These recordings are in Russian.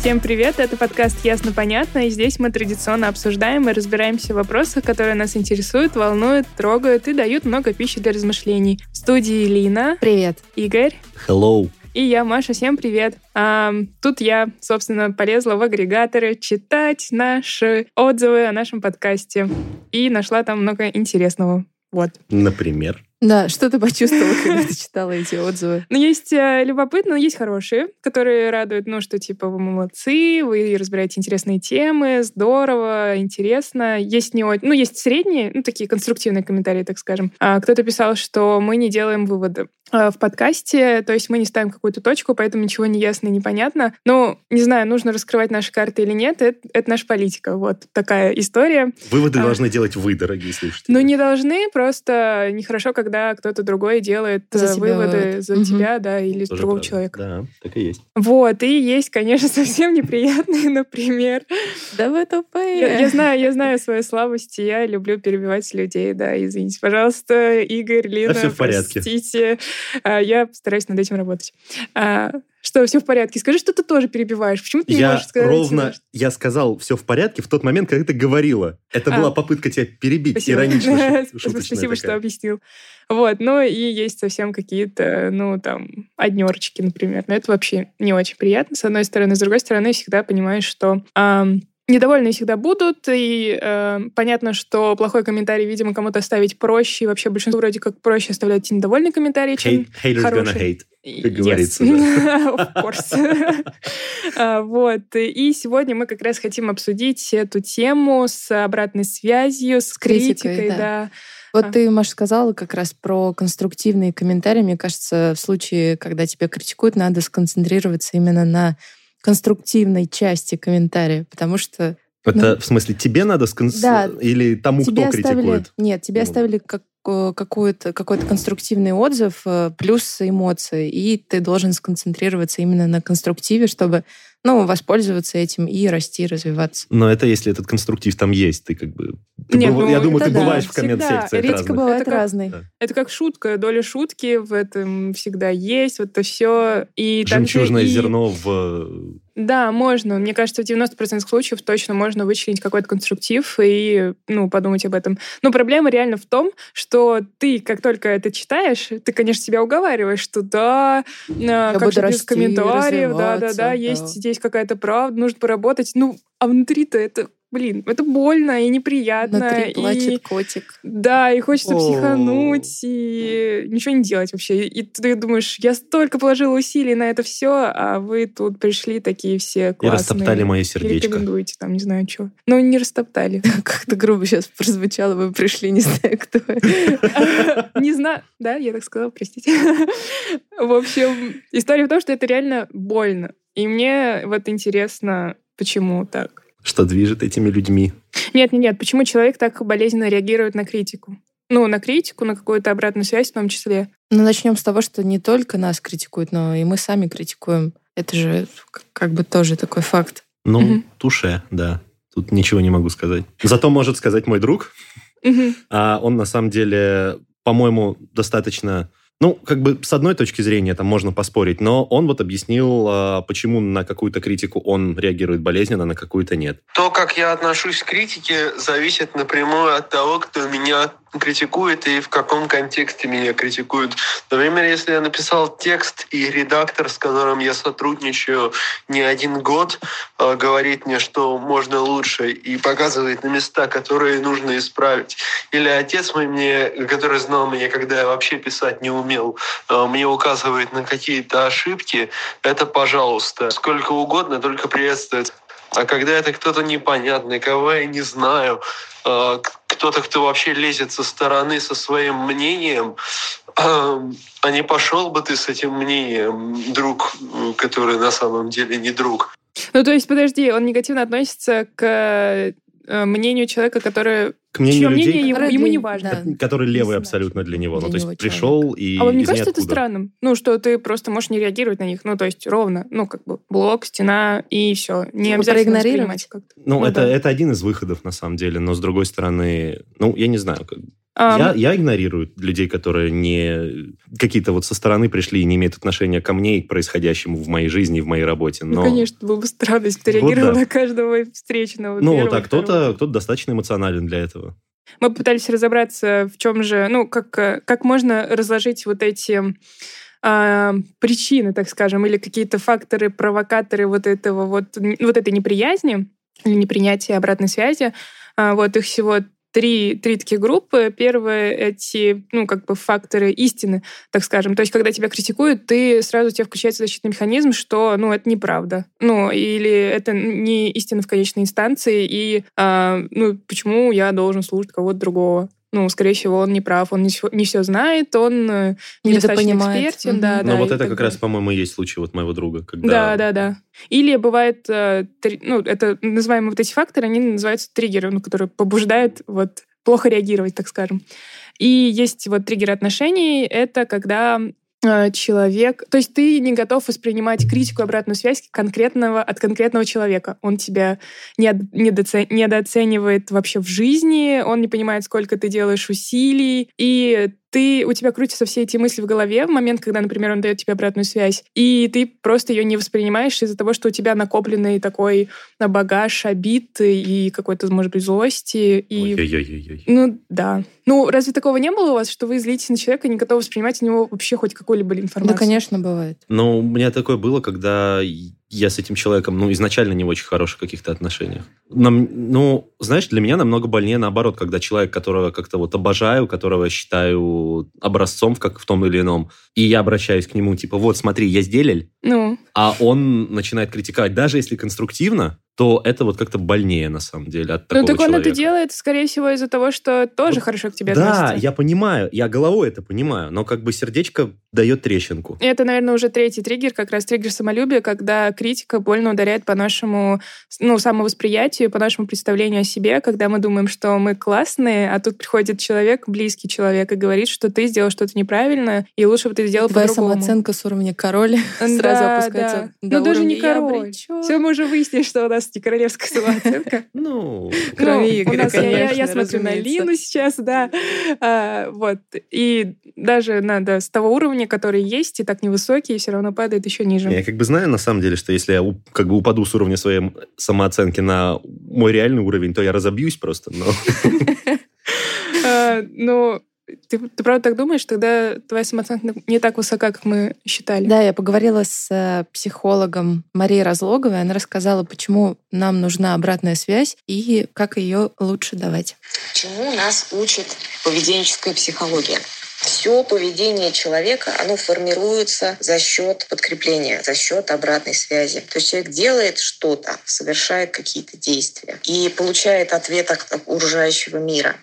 Всем привет, это подкаст «Ясно-понятно», и здесь мы традиционно обсуждаем и разбираемся в вопросах, которые нас интересуют, волнуют, трогают и дают много пищи для размышлений. В студии Лина, Привет. Игорь Hello. и я, Маша. Всем привет. А, тут я, собственно, полезла в агрегаторы читать наши отзывы о нашем подкасте и нашла там много интересного. Вот. Например. Да, что ты почувствовала, когда ты читала эти отзывы? Ну, есть э, любопытно, но есть хорошие, которые радуют, ну, что, типа, вы молодцы, вы разбираете интересные темы, здорово, интересно. Есть не очень... Ну, есть средние, ну, такие конструктивные комментарии, так скажем. А кто-то писал, что мы не делаем выводы а, в подкасте, то есть мы не ставим какую-то точку, поэтому ничего не ясно и непонятно. Ну, не знаю, нужно раскрывать наши карты или нет, это, это наша политика. Вот такая история. Выводы А. должны делать вы, дорогие слушатели. Ну, не должны, просто нехорошо, когда кто-то другой делает За э, тебя выводы вывод. за Мгм. тебя, да, или Тоже другого правда. человека. Да, так и есть. Вот, и есть, конечно, совсем неприятные, например. Да вы тупые. Я, я знаю, я знаю свои слабости, я люблю перебивать людей, да, извините, пожалуйста, Игорь, Лина, всё в порядке. простите, А, я постараюсь над этим работать. Что, все в порядке? Скажи, что ты тоже перебиваешь. Почему ты не Я можешь сказать? ровно, я сказал все в порядке в тот момент, когда ты говорила. Это А. была попытка тебя перебить, Спасибо. иронично. Спасибо, Спасибо, что такая. объяснил. Вот, ну и есть совсем какие-то, ну, там, однерочки, например. Но это вообще не очень приятно, с одной стороны. С другой стороны, всегда понимаешь, что ам, недовольные всегда будут, и э, понятно, что плохой комментарий, видимо, кому-то оставить проще, и вообще большинству вроде как проще оставлять недовольный комментарий, чем Hate- Haters gonna хороший. hate. как Yes. говорится, Of course. А, Вот. И сегодня мы как раз хотим обсудить эту тему с обратной связью, с критикой, критикой, да. да. Вот А. ты, Маша, сказала как раз про конструктивные комментарии. Мне кажется, в случае, когда тебя критикуют, надо сконцентрироваться именно на конструктивной части комментария, потому что Это в смысле тебе надо скон- Ну. Да. или тому, кто оставили... критикует? Нет, тебе Ну. оставили как э, какой-то какой-то конструктивный отзыв э, плюс эмоции, и ты должен сконцентрироваться именно на конструктиве, чтобы ну, воспользоваться этим и расти, развиваться. Но это если этот конструктив там есть, ты как бы... ты Нет, быв- ну, я думаю, ты да, бываешь в коммент-секциях Критика разных. бывает Это как- разной. Да. Это как шутка, доля шутки в этом всегда есть, вот это все. И Жемчужное и- зерно в... Да, можно. Мне кажется, в 90% случаев точно можно вычленить какой-то конструктив и ну, подумать об этом. Но проблема реально в том, что ты, как только это читаешь, ты, конечно, себя уговариваешь, что да, а, как буду же без расти, комментариев, да-да-да, развиваться, есть да. здесь какая-то правда, нужно поработать. Ну, а внутри-то это, блин, это больно и неприятно. Внутри и- плачет котик. Да, и хочется О. психануть и ничего не делать вообще. И ты думаешь, я столько положила усилий на это все, а вы тут пришли такие все И классные. растоптали мое сердечко. Рекомендуете, там, не знаю, что. Ну, не растоптали. Как-то грубо сейчас прозвучало, вы пришли, не знаю, кто. Не знаю. Да, я так сказала, простите. В общем, история в том, что это реально больно. И мне вот интересно, почему так. Что движет этими людьми? Нет, нет, нет, почему человек так болезненно реагирует на критику? Ну, на критику, на какую-то обратную связь в том числе. Ну, начнем с того, что не только нас критикуют, но и мы сами критикуем. Это же как бы тоже такой факт. Ну, Мгм. туше, да. Тут ничего не могу сказать. Зато может сказать мой друг. Мгм. А он на самом деле, по-моему, достаточно... Ну, как бы с одной точки зрения там можно поспорить, но он вот объяснил, а, почему на какую-то критику он реагирует болезненно, а на какую-то нет. То, как я отношусь к критике, зависит напрямую от того, кто меня критикует и в каком контексте меня критикуют. Например, если я написал текст, и редактор, с которым я сотрудничаю не один год, э, говорит мне, что можно лучше, и показывает на места, которые нужно исправить. Или отец мой мне, который знал меня, когда я вообще писать не умел, э, мне указывает на какие-то ошибки, это пожалуйста. Сколько угодно, только приветствует. А когда это кто-то непонятный, кого я не знаю, э, кто-то, кто вообще лезет со стороны со своим мнением, э, а не пошел бы ты с этим мнением, друг, который на самом деле не друг. Ну, то есть, подожди, он негативно относится к э, мнению человека, который... К мнению чье людей, мнение ему, ему не важно. да. который левый абсолютно для него. для ну, то него есть пришел и А вам не кажется это странным? Ну, что ты просто можешь не реагировать на них. Ну, то есть ровно. Ну, как бы блок, стена и все. Не Типа обязательно проигнорировать? как-то. Ну, Ну это, да. это один из выходов, на самом деле. Но, с другой стороны, ну, я не знаю. Я, я игнорирую людей, которые не... Какие-то вот со стороны пришли и не имеют отношения ко мне и к происходящему в моей жизни и в моей работе. Ну, Но... конечно, было бы странно, если бы ты Вот реагировал да. на каждого встречного. Ну, вот, а кто-то второго. кто достаточно эмоционален для этого. Мы пытались разобраться, в чем же, ну, как, э, как можно разложить вот эти а, причины, так скажем, или какие-то факторы, провокаторы вот этого вот, вот этой неприязни или непринятия обратной связи. А, вот их всего три, три такие группы. Первое — эти, ну, как бы факторы истины, так скажем. То есть, когда тебя критикуют, ты сразу у тебя включается защитный механизм, что, ну, это неправда. Ну, или это не истина в конечной инстанции, и, а, ну, почему я должен слушать кого-то другого? Ну, скорее всего, он не прав, он не все, не все знает, он э, недостаточно экспертен, Мгм. да, Но да. вот это как далее. раз, по-моему, и есть случай вот моего друга. Когда... Да, да, да. Или бывает, э, ну, это называемые вот эти факторы, они называются триггеры, ну, которые побуждают вот плохо реагировать, так скажем. И есть вот триггер отношений, это когда человек... То есть ты не готов воспринимать критику и обратную связь конкретного, от конкретного человека. Он тебя недооценивает вообще в жизни, он не понимает, сколько ты делаешь усилий, и ты, у тебя крутятся все эти мысли в голове в момент, когда, например, он дает тебе обратную связь, и ты просто ее не воспринимаешь из-за того, что у тебя накопленный такой э, багаж обид и какой-то, может быть, злости. И... Ой-ой-ой-ой. Ну, да. Ну, разве такого не было у вас, что вы злитесь на человека и не готовы воспринимать от него вообще хоть какую-либо информацию? Да, конечно, бывает. Ну, у меня такое было, когда я с этим человеком, ну, изначально не в очень хороших каких-то отношениях. Нам, ну, знаешь, для меня намного больнее наоборот, когда человек, которого как-то вот обожаю, которого считаю образцом как, в том или ином, и я обращаюсь к нему, типа, вот, смотри, я сделал, Ну, а он начинает критиковать, даже если конструктивно, то это вот как-то больнее, на самом деле, от ну такого так он это человека. делает, скорее всего, из-за того, что тоже Вот хорошо к тебе Да, относится. я понимаю, я головой это понимаю, но как бы сердечко дает трещинку. И Это, наверное, уже третий триггер, как раз триггер самолюбия, когда критика больно ударяет по нашему ну, самовосприятию, по нашему представлению о себе, когда мы думаем, что мы классные, а тут приходит человек, близкий человек, и говорит, что ты сделал что-то неправильно, и лучше бы ты сделал Твоя по-другому. самооценка с уровня король сразу Да, опускается да. Ну, даже не уровня «я король. обречён». Все, мы уже выяснили, что у нас не королевская самооценка. Ну, Ну, у Игоря, нас- я- конечно, смотрю на. Лину сейчас, да. А, Вот. И даже надо с того уровня, который есть, и так невысокий, все равно падает еще ниже. Я как бы знаю, на самом деле, что если я как бы упаду с уровня своей самооценки на мой реальный уровень, то я разобьюсь просто. Но А, Ну, ты, ты правда так думаешь? Тогда твоя самооценка не так высока, как мы считали. Да, я поговорила с э, психологом Марией Разлоговой. Она рассказала, почему нам нужна обратная связь и как ее лучше давать. Чему нас учит поведенческая психология? Все поведение человека, оно формируется за счет подкрепления, за счет обратной связи. То есть человек делает что-то, совершает какие-то действия и получает ответ от окружающего мира.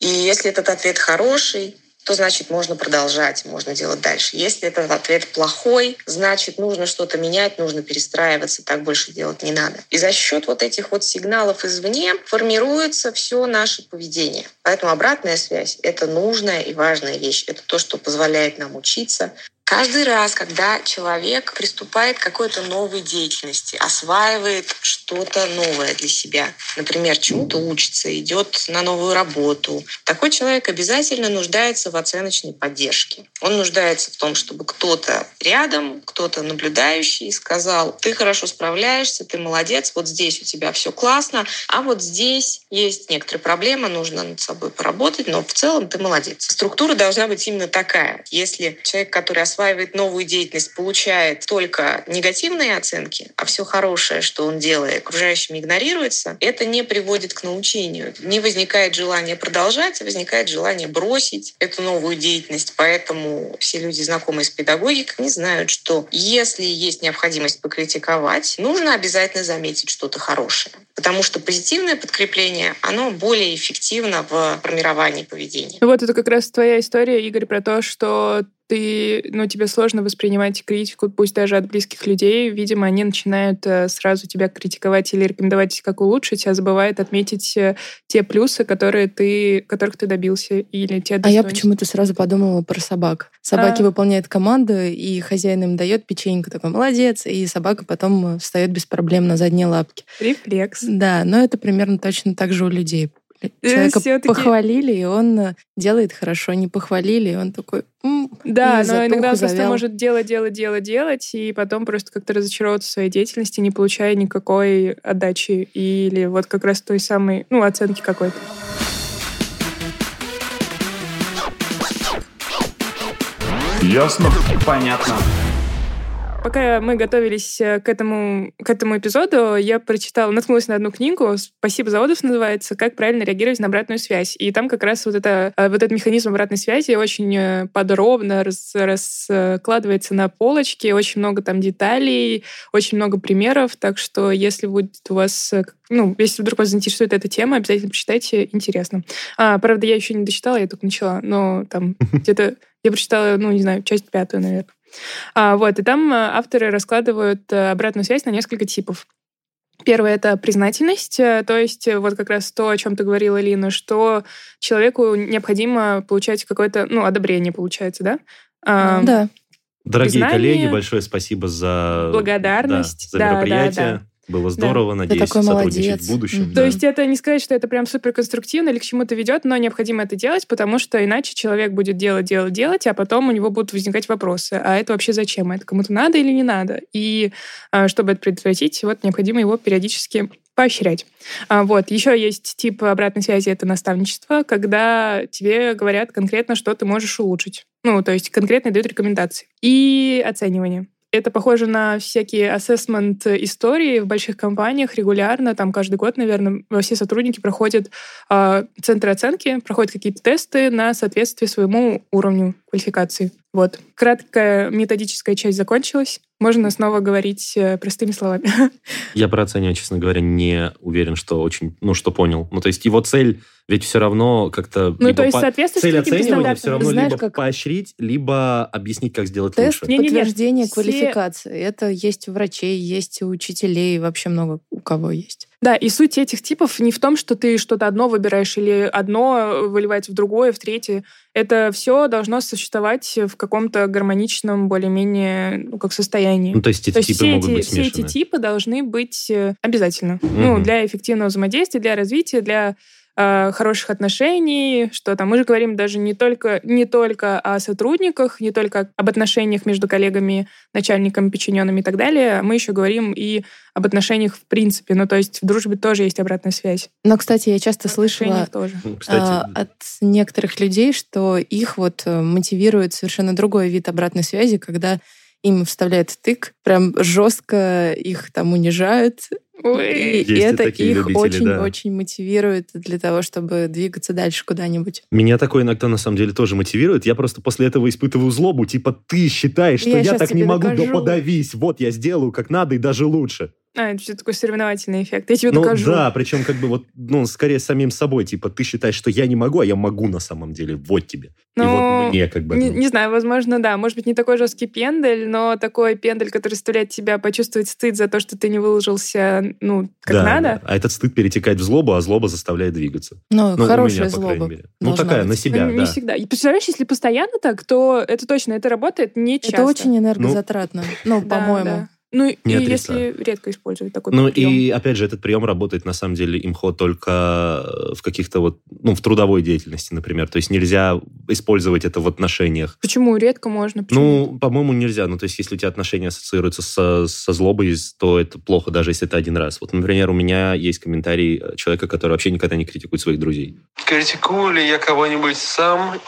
И если этот ответ хороший, то значит можно продолжать, можно делать дальше. Если этот ответ плохой, значит нужно что-то менять, нужно перестраиваться, так больше делать не надо. И за счет вот этих вот сигналов извне формируется все наше поведение. Поэтому обратная связь — это нужная и важная вещь. Это то, что позволяет нам учиться. Каждый раз, когда человек приступает к какой-то новой деятельности, осваивает что-то новое для себя, например, чему-то учится, идет на новую работу, такой человек обязательно нуждается в оценочной поддержке. Он нуждается в том, чтобы кто-то рядом, кто-то наблюдающий сказал, ты хорошо справляешься, ты молодец, вот здесь у тебя все классно, а вот здесь есть некоторые проблемы, нужно над собой поработать, но в целом ты молодец. Структура должна быть именно такая. Если человек, который осваивает новую деятельность, получает только негативные оценки, а все хорошее, что он делает, окружающими игнорируется, это не приводит к научению. Не возникает желание продолжать, а возникает желание бросить эту новую деятельность. Поэтому все люди, знакомые с педагогикой, не знают, что если есть необходимость покритиковать, нужно обязательно заметить что-то хорошее. Потому что позитивное подкрепление, оно более эффективно в формировании поведения. Ну Вот это как раз твоя история, Игорь, про то, что ты, ну, тебе сложно воспринимать критику, пусть даже от близких людей. Видимо, они начинают э, сразу тебя критиковать или рекомендовать, как улучшить, а забывают отметить э, те плюсы, которые ты, которых ты добился, или те А я почему-то сразу подумала про собак. Собаки а... выполняют команду, и хозяин им дает печеньку, такой, молодец, и собака потом встает без проблем на задние лапки. Рефлекс. Да, но это примерно точно так же у людей Э, Человека Все-таки... похвалили, и он э, делает хорошо, не похвалили, и он такой... М-м", да, но иногда он просто может делать, делать, делать, делать, и потом просто как-то разочаровываться в своей деятельности, не получая никакой отдачи или вот как раз той самой, ну, оценки какой-то. Ясно? Понятно. Пока мы готовились э, к этому, к этому эпизоду, я прочитала, наткнулась на одну книгу, «Спасибо за отзыв» называется, «Как правильно реагировать на обратную связь». И там как раз вот, это, э, вот этот механизм обратной связи очень э, подробно рас, раскладывается на полочке, очень много там деталей, очень много примеров, так что если будет у вас ну, если вдруг вас заинтересует эта тема, обязательно почитайте, интересно. А, правда, я еще не дочитала, я только начала, но там где-то я прочитала, ну, не знаю, часть пятую, наверное. А, вот, и там э, авторы раскладывают э, обратную связь на несколько типов. Первое — это признательность, э, то есть вот как раз то, о чем ты говорила, Лина, что человеку необходимо получать какое-то, ну, одобрение, получается, да? А, да. Дорогие признание, коллеги, большое спасибо за благодарность, да, за мероприятие. Да, да. Было здорово, да. надеюсь, сотрудничать молодец. в будущем. Mm-hmm. Да. То есть это не сказать, что это прям супер конструктивно или к чему-то ведет, но необходимо это делать, потому что иначе человек будет делать, делать, делать, а потом у него будут возникать вопросы. А это вообще зачем? Это кому-то надо или не надо? И а, чтобы это предотвратить, вот необходимо его периодически поощрять. А, вот. Еще есть тип обратной связи, это наставничество, когда тебе говорят конкретно, что ты можешь улучшить. Ну, то есть конкретно дают рекомендации. И оценивание. Это похоже на всякие ассессмент истории в больших компаниях регулярно, там каждый год, наверное, все сотрудники проходят э, центры оценки, проходят какие-то тесты на соответствие своему уровню квалификации. Вот. Краткая методическая часть закончилась. Можно снова говорить э, простыми словами. Я про оценивание, честно говоря, не уверен, что очень, ну, что понял. Ну, то есть его цель ведь все равно как-то... Ну, то есть по... Цель оценивания все равно Знаешь, либо как... поощрить, либо объяснить, как сделать Тест лучше. Не, подтверждение все... квалификации. Это есть у врачей, есть у учителей, вообще много у кого есть. Да, и суть этих типов не в том, что ты что-то одно выбираешь или одно выливается в другое, в третье. Это все должно существовать в каком-то гармоничном, более-менее, ну, как состоянии. Ну, то есть эти то есть типы все могут эти, быть смешаны. Все эти типы должны быть э, обязательно. Угу. Ну, для эффективного взаимодействия, для развития, для Э, хороших отношений, что там мы же говорим даже не только, не только о сотрудниках, не только об отношениях между коллегами, начальниками, подчиненными и так далее, мы еще говорим и об отношениях в принципе. Ну, то есть в дружбе тоже есть обратная связь. Но, кстати, я часто слышала тоже. Кстати, а, от некоторых людей, что их вот э, мотивирует совершенно другой вид обратной связи, когда им вставляют тык, прям жестко их там унижают, и, и это их очень-очень да. мотивирует для того, чтобы двигаться дальше куда-нибудь. Меня такое иногда на самом деле тоже мотивирует. Я просто после этого испытываю злобу. Типа, ты считаешь, что я, я так не могу, докажу. да подавись. Вот я сделаю как надо и даже лучше. А, это все такой соревновательный эффект. Я тебе ну, докажу. Да, причем как бы вот, ну, скорее самим собой. Типа, ты считаешь, что я не могу, а я могу на самом деле. Вот тебе. Ну, и вот мне как бы... Не, ну. не знаю, возможно, да. Может быть, не такой жесткий пендель, но такой пендель, который заставляет тебя почувствовать стыд за то, что ты не выложился, ну, как да, надо. Да. А этот стыд перетекает в злобу, а злоба заставляет двигаться. Ну, ну хорошая меня, злоба. Ну, такая, быть. на себя, ну, да. Не всегда. И представляешь, если постоянно так, то это точно, это работает не часто. Это очень энергозатратно, ну, ну по-моему. Да. Ну, не и если редко использовать такой Ну, прием. и, опять же, этот прием работает, на самом деле, имхо только в каких-то вот, ну, в трудовой деятельности, например. То есть нельзя использовать это в отношениях. Почему? Редко можно. Почему? Ну, по-моему, нельзя. Ну, то есть если у тебя отношения ассоциируются со, со злобой, то это плохо, даже если это один раз. Вот, например, у меня есть комментарий человека, который вообще никогда не критикует своих друзей. Критикую ли я кого-нибудь сам?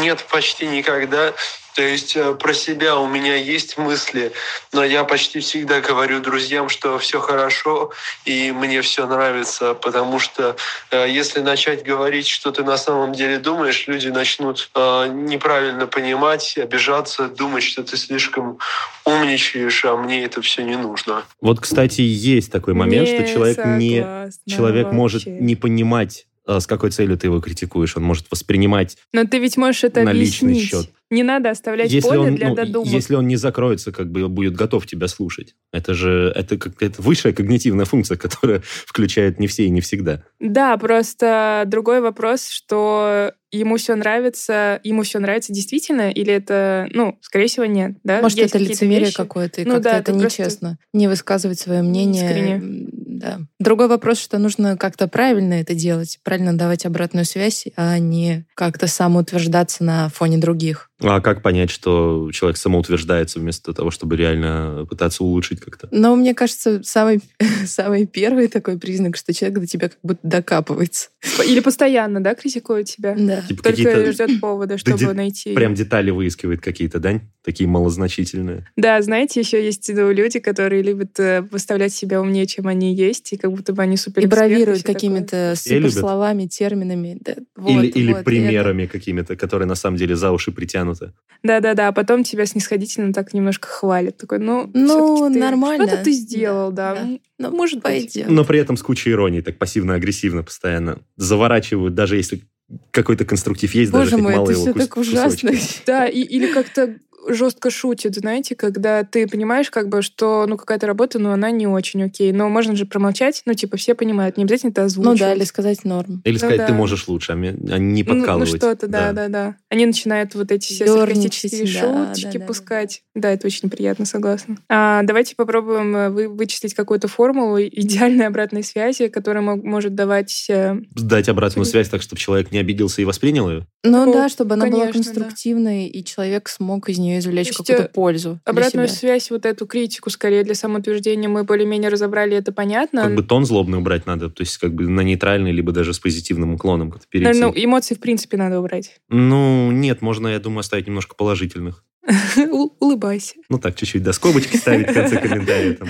Нет, почти никогда. То есть э, про себя у меня есть мысли, но я почти всегда говорю друзьям, что все хорошо и мне все нравится, потому что э, если начать говорить, что ты на самом деле думаешь, люди начнут э, неправильно понимать, обижаться, думать, что ты слишком умничаешь, а мне это все не нужно. Вот, кстати, есть такой момент, не что человек не человек вообще. может не понимать с какой целью ты его критикуешь. Он может воспринимать Но ты ведь можешь это на объяснить. личный счет. Не надо оставлять Если поле он, для ну, додумок. если он не закроется, как бы будет готов тебя слушать. Это же это как это высшая когнитивная функция, которая включает не все и не всегда. Да, просто другой вопрос, что ему все нравится, ему все нравится действительно, или это, ну, скорее всего, нет, да? Может, Есть это лицемерие вещи. какое-то, и Ну как-то да, это нечестно. Не высказывать свое мнение. искренне. Да. Другой вопрос, что нужно как-то правильно это делать, правильно давать обратную связь, а не как-то самоутверждаться на фоне других. А как понять, что человек самоутверждается вместо того, чтобы реально пытаться улучшить как-то? Но мне кажется, самый, самый первый такой признак, что человек до тебя как будто докапывается. Или постоянно, да, критикует тебя? Да. Типа Только какие-то ждет повода, чтобы найти. прям детали выискивает какие-то, да? Такие малозначительные. Да, знаете, еще есть ну, люди, которые любят э, выставлять себя умнее, чем они есть, и как будто бы они супер И бравируют какими-то суперсловами, терминами. Да, вот, или или вот, примерами какими-то, которые на самом деле за уши притянуты. Да-да-да, а потом тебя снисходительно так немножко хвалят. Такой, ну, Ну, ты- нормально. Что-то ты сделал, да. Да. Ну, Может быть. пойдет. Но при этом с кучей иронии, так пассивно-агрессивно постоянно. Заворачивают, даже если какой-то конструктив есть, даже Боже хоть мой, малый это его все так ужасно. Да, и, или как-то жестко шутит, знаете, когда ты понимаешь, как бы, что ну какая-то работа, но она не очень окей. Но можно же промолчать, ну, типа, все понимают, не обязательно это Ну озвучивать. да, или сказать норм. Или Ну сказать, ты да. можешь лучше, а а не Ну, ну, подкалывать. что-то, да, да, да, Они начинают вот эти все саркастические да, шуточки да, да, пускать. Да, это очень приятно, согласна. А, давайте попробуем э, вы, вычислить какую-то формулу идеальной обратной связи, которая мог- может давать... э, Дать обратную связь так, чтобы человек не обиделся и воспринял ее. Ну, Ну, да, чтобы она была конечно, да. конструктивной, и человек смог из нее извлечь То есть, какую-то э, пользу. для Обратную себя. связь, вот эту критику, скорее, для самоутверждения мы более-менее разобрали, это понятно. Как бы тон злобный убрать надо, то есть как бы на нейтральный, либо даже с позитивным уклоном как-то перейти. Наверное, ну, эмоции, в принципе, надо убрать. Ну, нет, можно, я думаю, оставить немножко положительных. Улыбайся. Ну так, чуть-чуть до скобочки ставить в конце комментария. Там,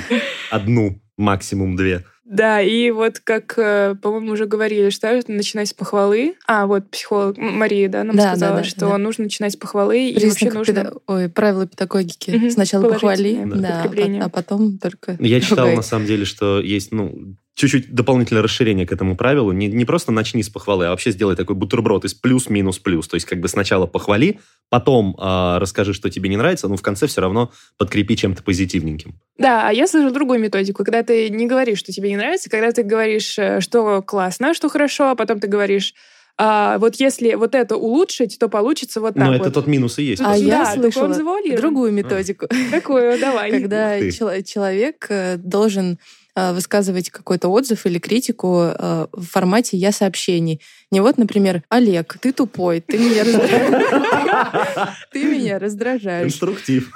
одну, максимум две. Да, и вот как, э, по-моему, уже говорили, что начинать с похвалы. А, вот психолог Мария, да, нам Да, да, сказала, да, что да. нужно начинать с похвалы, и вообще Признак нужно... педа- Ой, правила педагогики. Мгм, Сначала похвали, положительное да, а а потом только Я читал, на самом деле, что есть, ну, чуть-чуть дополнительное расширение к этому правилу. Не, не просто начни с похвалы, а вообще сделай такой бутерброд из плюс-минус-плюс. То есть как бы сначала похвали, потом а, расскажи, что тебе не нравится, но в конце все равно подкрепи чем-то позитивненьким. Да, а я слышу другую методику, когда ты не говоришь, что тебе не нравится, когда ты говоришь, э, что классно, что хорошо, а потом ты говоришь, а, вот если вот это улучшить, то получится вот так но вот. это тот минус и есть. А я Да, слышала другую методику. Какую? Давай. Когда человек э, должен э, высказывать какой-то отзыв или критику э, в формате «я сообщений». Не вот, например, «Олег, ты тупой, ты меня раздражаешь». Ты меня раздражаешь. Инструктив.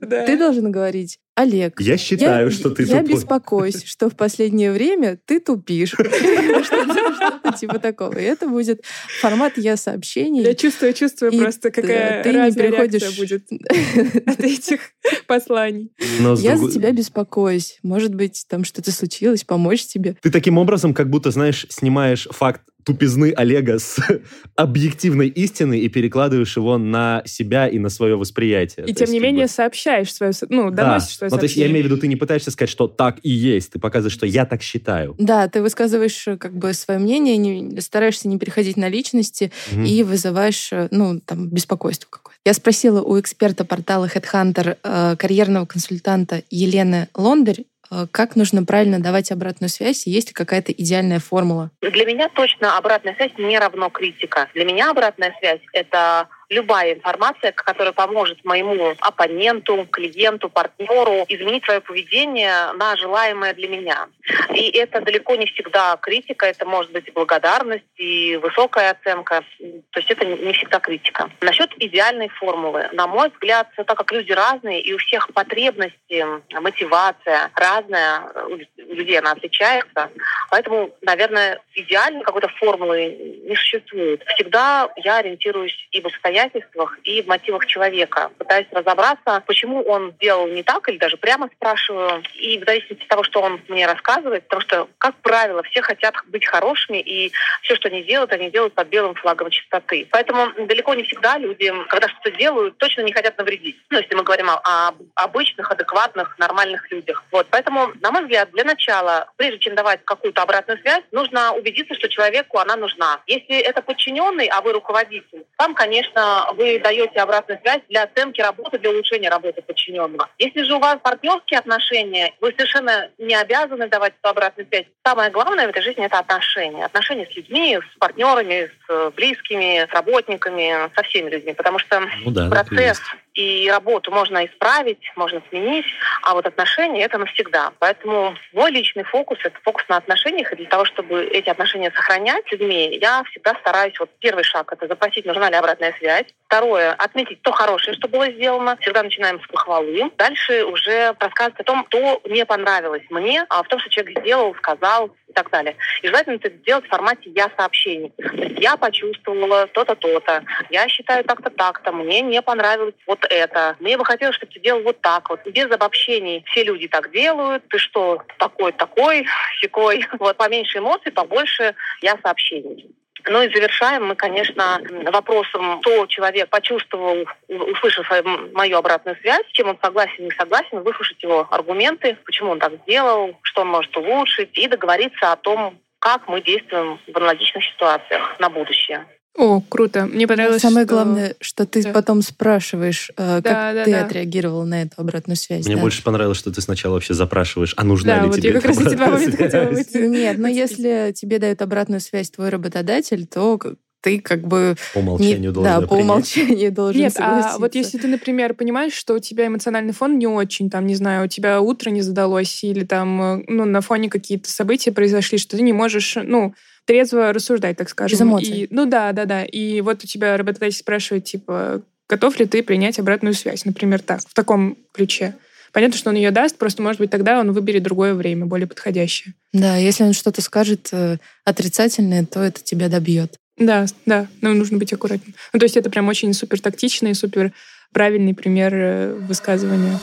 Ты должен говорить «Олег, Я считаю, что ты я тупой. беспокоюсь, что в последнее время ты тупишь. Что-то типа такого. И это будет формат «я сообщений». Я чувствую, чувствую просто, какая ты не разная приходишь- реакция будет от этих посланий. Я за тебя беспокоюсь. Может быть, там что-то случилось, помочь тебе. Ты таким образом как будто, знаешь, снимаешь факт тупизны Олега с объективной истины и перекладываешь его на себя и на свое восприятие. И То тем есть, не менее бы- сообщаешь свое, ну, Да. доносишь свое Ну, то есть я имею в виду, ты не пытаешься сказать, что так и есть. Ты показываешь, что я так считаю. Да, ты высказываешь э, как бы свое мнение, не- стараешься не переходить на личности Мгм. и вызываешь, э, ну, там, беспокойство какое-то. Я спросила у эксперта портала Headhunter, э, карьерного консультанта Елены Лондарь, как нужно правильно давать обратную связь, есть ли какая-то идеальная формула. Для меня точно обратная связь не равно критика. Для меня обратная связь — это любая информация, которая поможет моему оппоненту, клиенту, партнеру изменить свое поведение на желаемое для меня. И это далеко не всегда критика, это может быть благодарность, и высокая оценка. То есть это не всегда критика. Насчет идеальной формулы. На мой взгляд, так как люди разные, и у всех потребности, мотивация разная, у людей она отличается, Поэтому, наверное, идеальной какой-то формулы не существует. Всегда я ориентируюсь и в обстоятельствах, обстоятельствах и в мотивах человека. Пытаюсь разобраться, почему он сделал не так, или даже прямо спрашиваю. И в зависимости от того, что он мне рассказывает, потому что, как правило, все хотят быть хорошими, и все, что они делают, они делают под белым флагом чистоты. Поэтому далеко не всегда люди, когда что-то делают, точно не хотят навредить. Ну, если мы говорим о, о обычных, адекватных, нормальных людях. Вот. Поэтому, на мой взгляд, для начала, прежде чем давать какую-то обратную связь, нужно убедиться, что человеку она нужна. Если это подчиненный, а вы руководитель, там, конечно, вы даете обратную связь для оценки работы, для улучшения работы подчиненного. Если же у вас партнерские отношения, вы совершенно не обязаны давать эту обратную связь. Самое главное в этой жизни – это отношения. Отношения с людьми, с партнерами, с близкими, с работниками, со всеми людьми. Потому что ну да, процесс и работу можно исправить, можно сменить, а вот отношения — это навсегда. Поэтому мой личный фокус — это фокус на отношениях, и для того, чтобы эти отношения сохранять с людьми, я всегда стараюсь, вот первый шаг — это запросить, нужна ли обратная связь. Второе — отметить то хорошее, что было сделано. Всегда начинаем с похвалы. Дальше уже рассказывать о том, что не понравилось мне, а в том, что человек сделал, сказал, и так далее. И желательно это сделать в формате «я сообщений». То есть я почувствовала то-то, то-то, я считаю так-то, так-то, мне не понравилось вот это, мне бы хотелось, чтобы ты делал вот так вот. Без обобщений все люди так делают, ты что, такой, такой, секой. Вот поменьше эмоций, побольше я сообщений. Ну и завершаем мы, конечно, вопросом, что человек почувствовал, услышав мою обратную связь, чем он согласен, не согласен, выслушать его аргументы, почему он так сделал, что он может улучшить, и договориться о том, как мы действуем в аналогичных ситуациях на будущее. О, круто. Мне понравилось, Самое что... главное, что ты да. потом спрашиваешь, э, как да, да, ты да. отреагировал на эту обратную связь. Мне да? больше понравилось, что ты сначала вообще запрашиваешь, а нужна да, ли вот тебе я как раз эти два момента хотела быть. Нет, но если тебе дает обратную связь твой работодатель, то ты как бы... По умолчанию не, должен Да, по умолчанию должен Нет, а вот если ты, например, понимаешь, что у тебя эмоциональный фон не очень, там, не знаю, у тебя утро не задалось, или там, э, ну, на фоне какие-то события произошли, что ты не можешь, ну, трезво рассуждать, так скажем. Без эмоций. И, ну да, да, да. И вот у тебя работодатель спрашивает, типа, готов ли ты принять обратную связь, например, так, в таком ключе. Понятно, что он ее даст, просто, может быть, тогда он выберет другое время, более подходящее. Да, если он что-то скажет э, отрицательное, то это тебя добьет. Да, да, но нужно быть аккуратным. Ну, то есть это прям очень супер тактичный, супер правильный пример э, высказывания.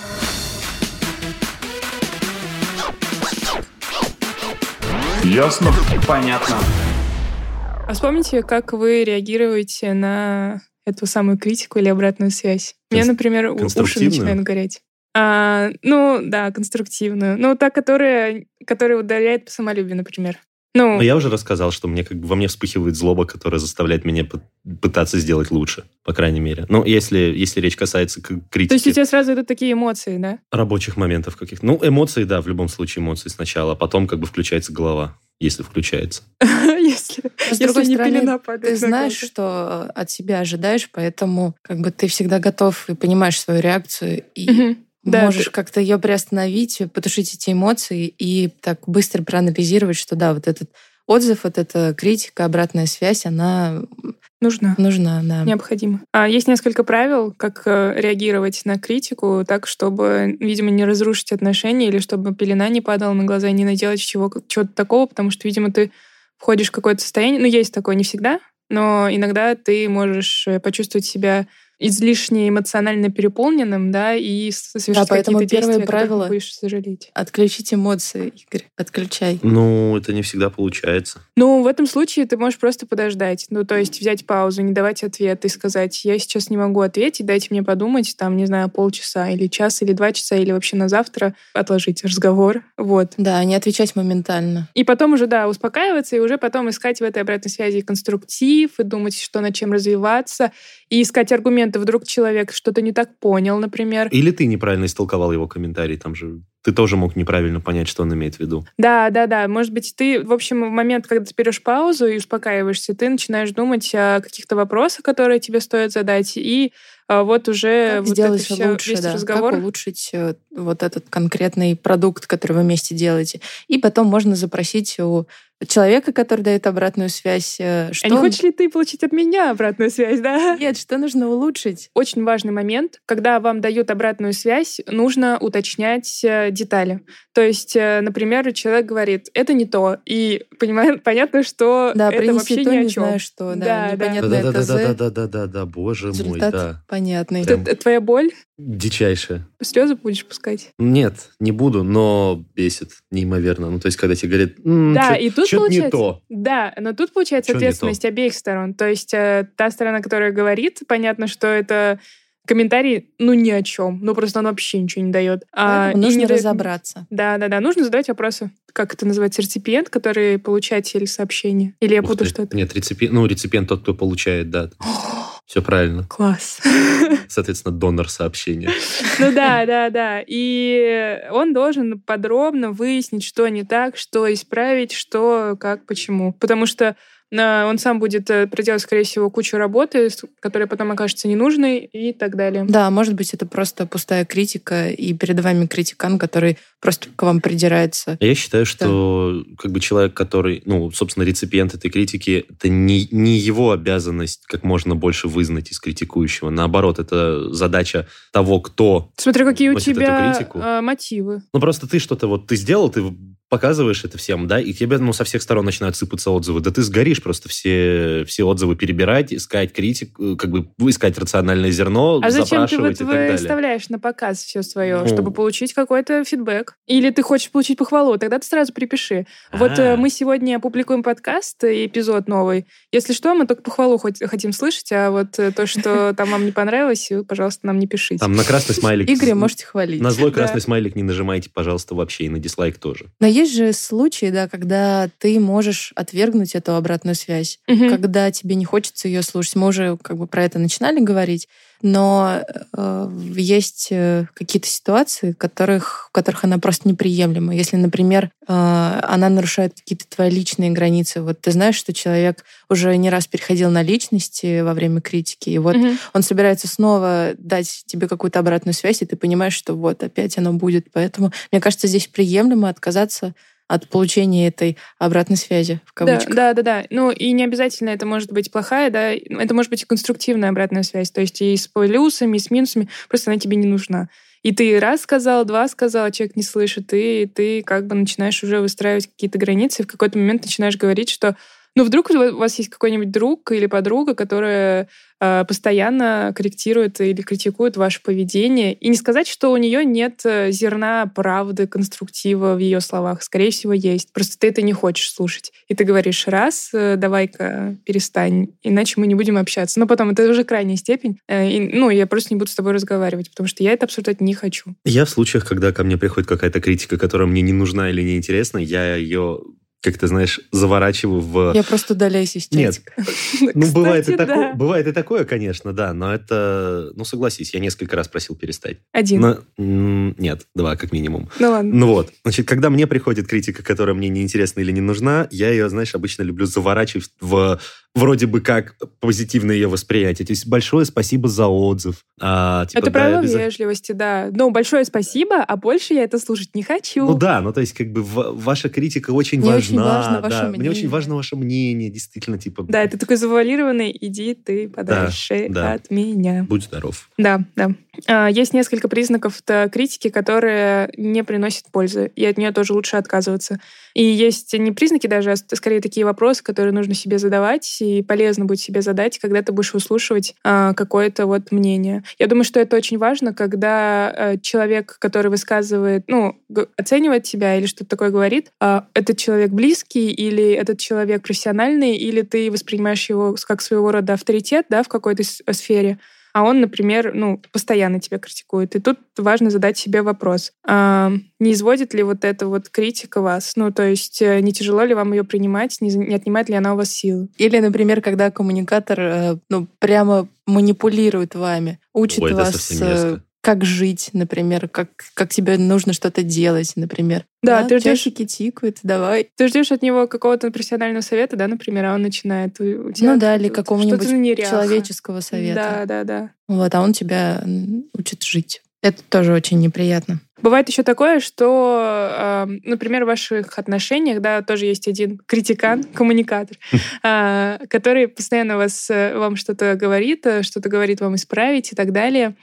Ясно? Понятно. А вспомните, как вы реагируете на эту самую критику или обратную связь? Мне, например, уши начинают гореть. А, ну, да, конструктивную. Ну, та, которая, которая ударяет по самолюбию, например. Ну, Но я уже рассказал, что мне как бы во мне вспыхивает злоба, которая заставляет меня пытаться сделать лучше, по крайней мере. Ну, если, если речь касается критики. То есть у тебя сразу идут такие эмоции, да? Рабочих моментов каких-то. Ну, эмоции, да, в любом случае эмоции сначала, а потом как бы включается голова, если включается. Если, С другой стороны, ты знаешь, что от себя ожидаешь, поэтому как бы ты всегда готов и понимаешь свою реакцию и да, можешь ты... как-то ее приостановить, потушить эти эмоции и так быстро проанализировать, что да, вот этот отзыв, вот эта критика, обратная связь, она нужна. Нужна, да. Необходима. А есть несколько правил, как э, реагировать на критику так, чтобы, видимо, не разрушить отношения или чтобы пелена не падала на глаза и не наделать чего, чего-то такого, потому что, видимо, ты входишь в какое-то состояние. Ну, есть такое не всегда, но иногда ты можешь э, почувствовать себя излишне эмоционально переполненным, да, и совершить да, поэтому какие-то первое действия, правило будешь сожалеть. Отключить эмоции, Игорь, отключай. Ну, это не всегда получается. Ну, в этом случае ты можешь просто подождать. Ну, то есть взять паузу, не давать ответ и сказать, я сейчас не могу ответить, дайте мне подумать, там, не знаю, полчаса или час, или два часа, или вообще на завтра отложить разговор. Вот. Да, не отвечать моментально. И потом уже, да, успокаиваться, и уже потом искать в этой обратной связи конструктив, и думать, что над чем развиваться, и искать аргументы. Вдруг человек что-то не так понял, например. Или ты неправильно истолковал его комментарий, там же ты тоже мог неправильно понять, что он имеет в виду. Да, да, да. Может быть, ты, в общем, в момент, когда ты берешь паузу и успокаиваешься, ты начинаешь думать о каких-то вопросах, которые тебе стоит задать, и а вот уже как вот сделать это все, лучше, весь да. разговор. Как улучшить э, вот этот конкретный продукт, который вы вместе делаете. И потом можно запросить у человека, который дает обратную связь. Э, что а не хочешь ли ты получить от меня обратную связь, да? Нет, что нужно улучшить? Очень важный момент, когда вам дают обратную связь, нужно уточнять э, детали. То есть, э, например, человек говорит, это не то, и понимает, понятно, что Да, это вообще то, ни о не чем. знаю что, да, Да, да. непонятное ТЗ. Да-да-да-да-да-да-да, боже мой, Результат да. понятный. Прям Т- Твоя боль? дичайшее. Слезы будешь пускать? Нет, не буду, но бесит неимоверно. Ну, то есть, когда тебе говорят, «М, Да, чё- и тут чё-то получается... не то. Да, но тут получается Чё не то? ответственность обеих сторон. То есть э, та сторона, которая говорит, понятно, что это комментарий, ну, ни о чем. Ну, просто он вообще ничего не дает. А, нужно не разобраться. Да, да, да. Нужно задавать вопросы. Как это называется? Реципиент, который получатель сообщения? Или я Ух путаю ты. что-то? Нет, реципиент, ну, реципиент тот, кто получает, да. Все правильно. Класс. Соответственно, донор сообщения. Ну да, да, да. И он должен подробно выяснить, что не так, что исправить, что, как, почему. Потому что он сам будет э, проделать, скорее всего, кучу работы, которая потом окажется ненужной и так далее. Да, может быть, это просто пустая критика, и перед вами критикан, который просто к вам придирается. А Я считаю, что как бы человек, который, ну, собственно, реципиент этой критики, это не, не его обязанность как можно больше вызнать из критикующего. Наоборот, это задача того, кто... Смотри, какие у тебя э, мотивы. Ну, просто ты что-то вот, ты сделал, ты показываешь это всем, да, и тебе, ну, со всех сторон начинают сыпаться отзывы. Да ты сгоришь просто все, все отзывы перебирать, искать критик, э, как бы искать рациональное зерно, А зачем ты вот выставляешь на показ все свое, Ну. чтобы получить какой-то фидбэк? Или ты хочешь получить похвалу, тогда ты сразу припиши. Вот э, А. мы сегодня опубликуем подкаст, э, эпизод новый. Если что, мы только похвалу хоть- хотим слышать, а вот то, что там вам не понравилось, вы, пожалуйста, нам не пишите. Там на красный смайлик... Игоря можете хвалить. На злой красный смайлик не нажимайте, пожалуйста, вообще, и на дизлайк тоже. Но есть же случаи, да, когда ты можешь отвергнуть эту обратную связь, Мгм. когда тебе не хочется ее слушать. Мы уже как бы про это начинали говорить, но э, есть э, какие-то ситуации, которых, в которых она просто неприемлема. Если, например, э, она нарушает какие-то твои личные границы. Вот ты знаешь, что человек уже не раз переходил на личности во время критики, и вот Мгм. он собирается снова дать тебе какую-то обратную связь, и ты понимаешь, что вот опять оно будет. Поэтому, мне кажется, здесь приемлемо отказаться от получения этой обратной связи, в Да, кавычках. да, да, да. Ну, и не обязательно это может быть плохая, да, это может быть и конструктивная обратная связь, то есть и с плюсами, и с минусами, просто она тебе не нужна. И ты раз сказал, два сказал, а человек не слышит, и ты как бы начинаешь уже выстраивать какие-то границы, и в какой-то момент начинаешь говорить, что ну, вдруг у вас есть какой-нибудь друг или подруга, которая э, постоянно корректирует или критикует ваше поведение. И не сказать, что у нее нет э, зерна правды, конструктива в ее словах. Скорее всего, есть. Просто ты это не хочешь слушать. И ты говоришь, раз, э, давай-ка перестань, иначе мы не будем общаться. Но потом это уже крайняя степень. И, ну, я просто не буду с тобой разговаривать, потому что я это обсуждать не хочу. Я в случаях, когда ко мне приходит какая-то критика, которая мне не нужна или не интересна, я ее, как ты знаешь, заворачиваю в... Я просто удаляюсь из Нет. чатика. Ну, бывает и, такое, да. бывает и такое, конечно, да, но это... Ну, согласись, я несколько раз просил перестать. Один. Нет, два как минимум. Ну ладно. Ну вот, значит, когда мне приходит критика, которая мне не интересна или не нужна, я ее, знаешь, обычно люблю заворачивать в вроде бы как позитивное ее восприятие. То есть большое спасибо за отзыв. А, типа, это да, правило вежливости, да. Ну, большое спасибо, а больше я это слушать не хочу. Ну да, ну то есть как бы ваша критика очень Мне важна. очень важно ваше да. Мне мнение. очень важно ваше мнение, действительно, типа... Да, это такой завуалированный, иди ты подальше да. от меня. Будь здоров. Да, да. А, Есть несколько признаков критики, которые не приносят пользы, и от нее тоже лучше отказываться. И есть не признаки даже, а скорее такие вопросы, которые нужно себе задавать, и полезно будет себе задать, когда ты будешь выслушивать а, какое-то вот мнение. Я думаю, что это очень важно, когда э, человек, который высказывает, ну, оценивает тебя или что-то такое говорит, а, этот человек близкий или этот человек профессиональный, или ты воспринимаешь его как своего рода авторитет, да, в какой-то сфере, а он, например, ну, постоянно тебя критикует. И тут важно задать себе вопрос, а, не изводит ли вот эта вот критика вас? Ну, то есть э, не тяжело ли вам ее принимать, не, не отнимает ли она у вас силы? Или, например, когда коммуникатор э, ну, прямо манипулирует вами, учит Ой, это вас совсем мерзко. Как жить, например, как, как тебе нужно что-то делать, например. Да, да ты ждешь... Часики тикают, давай. Ты ждешь от него какого-то профессионального совета, да, например, а он начинает у тебя... Ну да, или какого-нибудь человеческого совета. Да, да, да. Вот, а он тебя учит жить. Это тоже очень неприятно. Бывает еще такое, что, например, в ваших отношениях, да, тоже есть один критикан, коммуникатор, а, который постоянно вас, э, вам что-то говорит, э, что-то говорит вам исправить и так далее.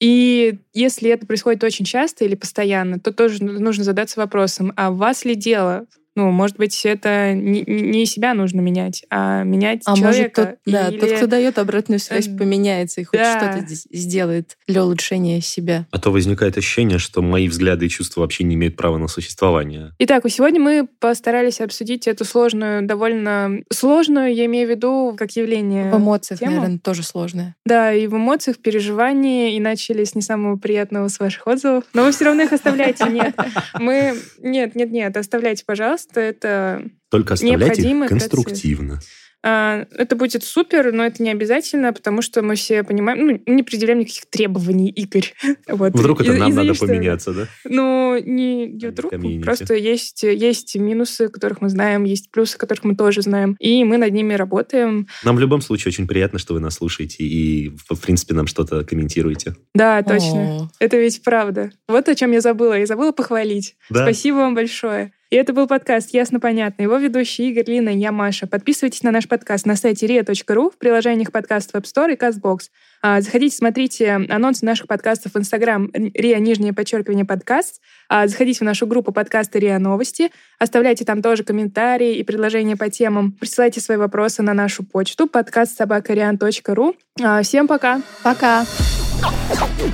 И если это происходит очень часто или постоянно, то тоже нужно задаться вопросом, а вас ли дело ну, может быть, это не, не себя нужно менять, а менять а человека. Может, тот, да, или... тот, кто дает обратную связь, э, поменяется и хоть да. что-то сделает для улучшения себя. А то возникает ощущение, что мои взгляды и чувства вообще не имеют права на существование. Итак, сегодня мы постарались обсудить эту сложную, довольно сложную, я имею в виду, как явление. В эмоциях, тему. наверное, тоже сложная. Да, и в эмоциях, в переживании, и начали с не самого приятного с ваших отзывов. Но вы все равно их оставляйте. Нет, мы... Нет, нет, нет, оставляйте, пожалуйста пожалуйста, это Только оставляйте их конструктивно. Процесс. А, это будет супер, но это не обязательно, потому что мы все понимаем, ну, не определяем никаких требований, Игорь. вот. Вдруг это нам надо поменяться, да? Ну, не, не вдруг, просто есть, есть минусы, которых мы знаем, есть плюсы, которых мы тоже знаем, и мы над ними работаем. Нам в любом случае очень приятно, что вы нас слушаете и, в принципе, нам что-то комментируете. Да, точно. О. Это ведь правда. Вот о чем я забыла. Я забыла похвалить. Да. Спасибо вам большое. И это был подкаст «Ясно-понятно». Его ведущий Игорь Лина, я Маша. Подписывайтесь на наш подкаст на сайте ria.ru в приложениях подкаст Web Store и CastBox. А, заходите, смотрите анонсы наших подкастов в Инстаграм ria, нижнее подчеркивание, подкаст. А, заходите в нашу группу подкаста ria новости. Оставляйте там тоже комментарии и предложения по темам. Присылайте свои вопросы на нашу почту подкаст собакариан.ру. А, всем пока. Пока.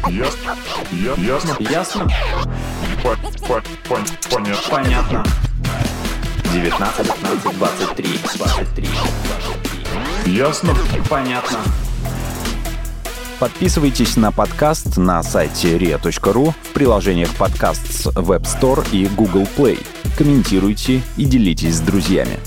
Ясно. Ясно. Ясно. Понятно. Понятно. 19, 15, 23, 23. Ясно. Понятно. Подписывайтесь на подкаст на сайте ria.ru в приложениях подкаст с Web Store и Google Play. Комментируйте и делитесь с друзьями.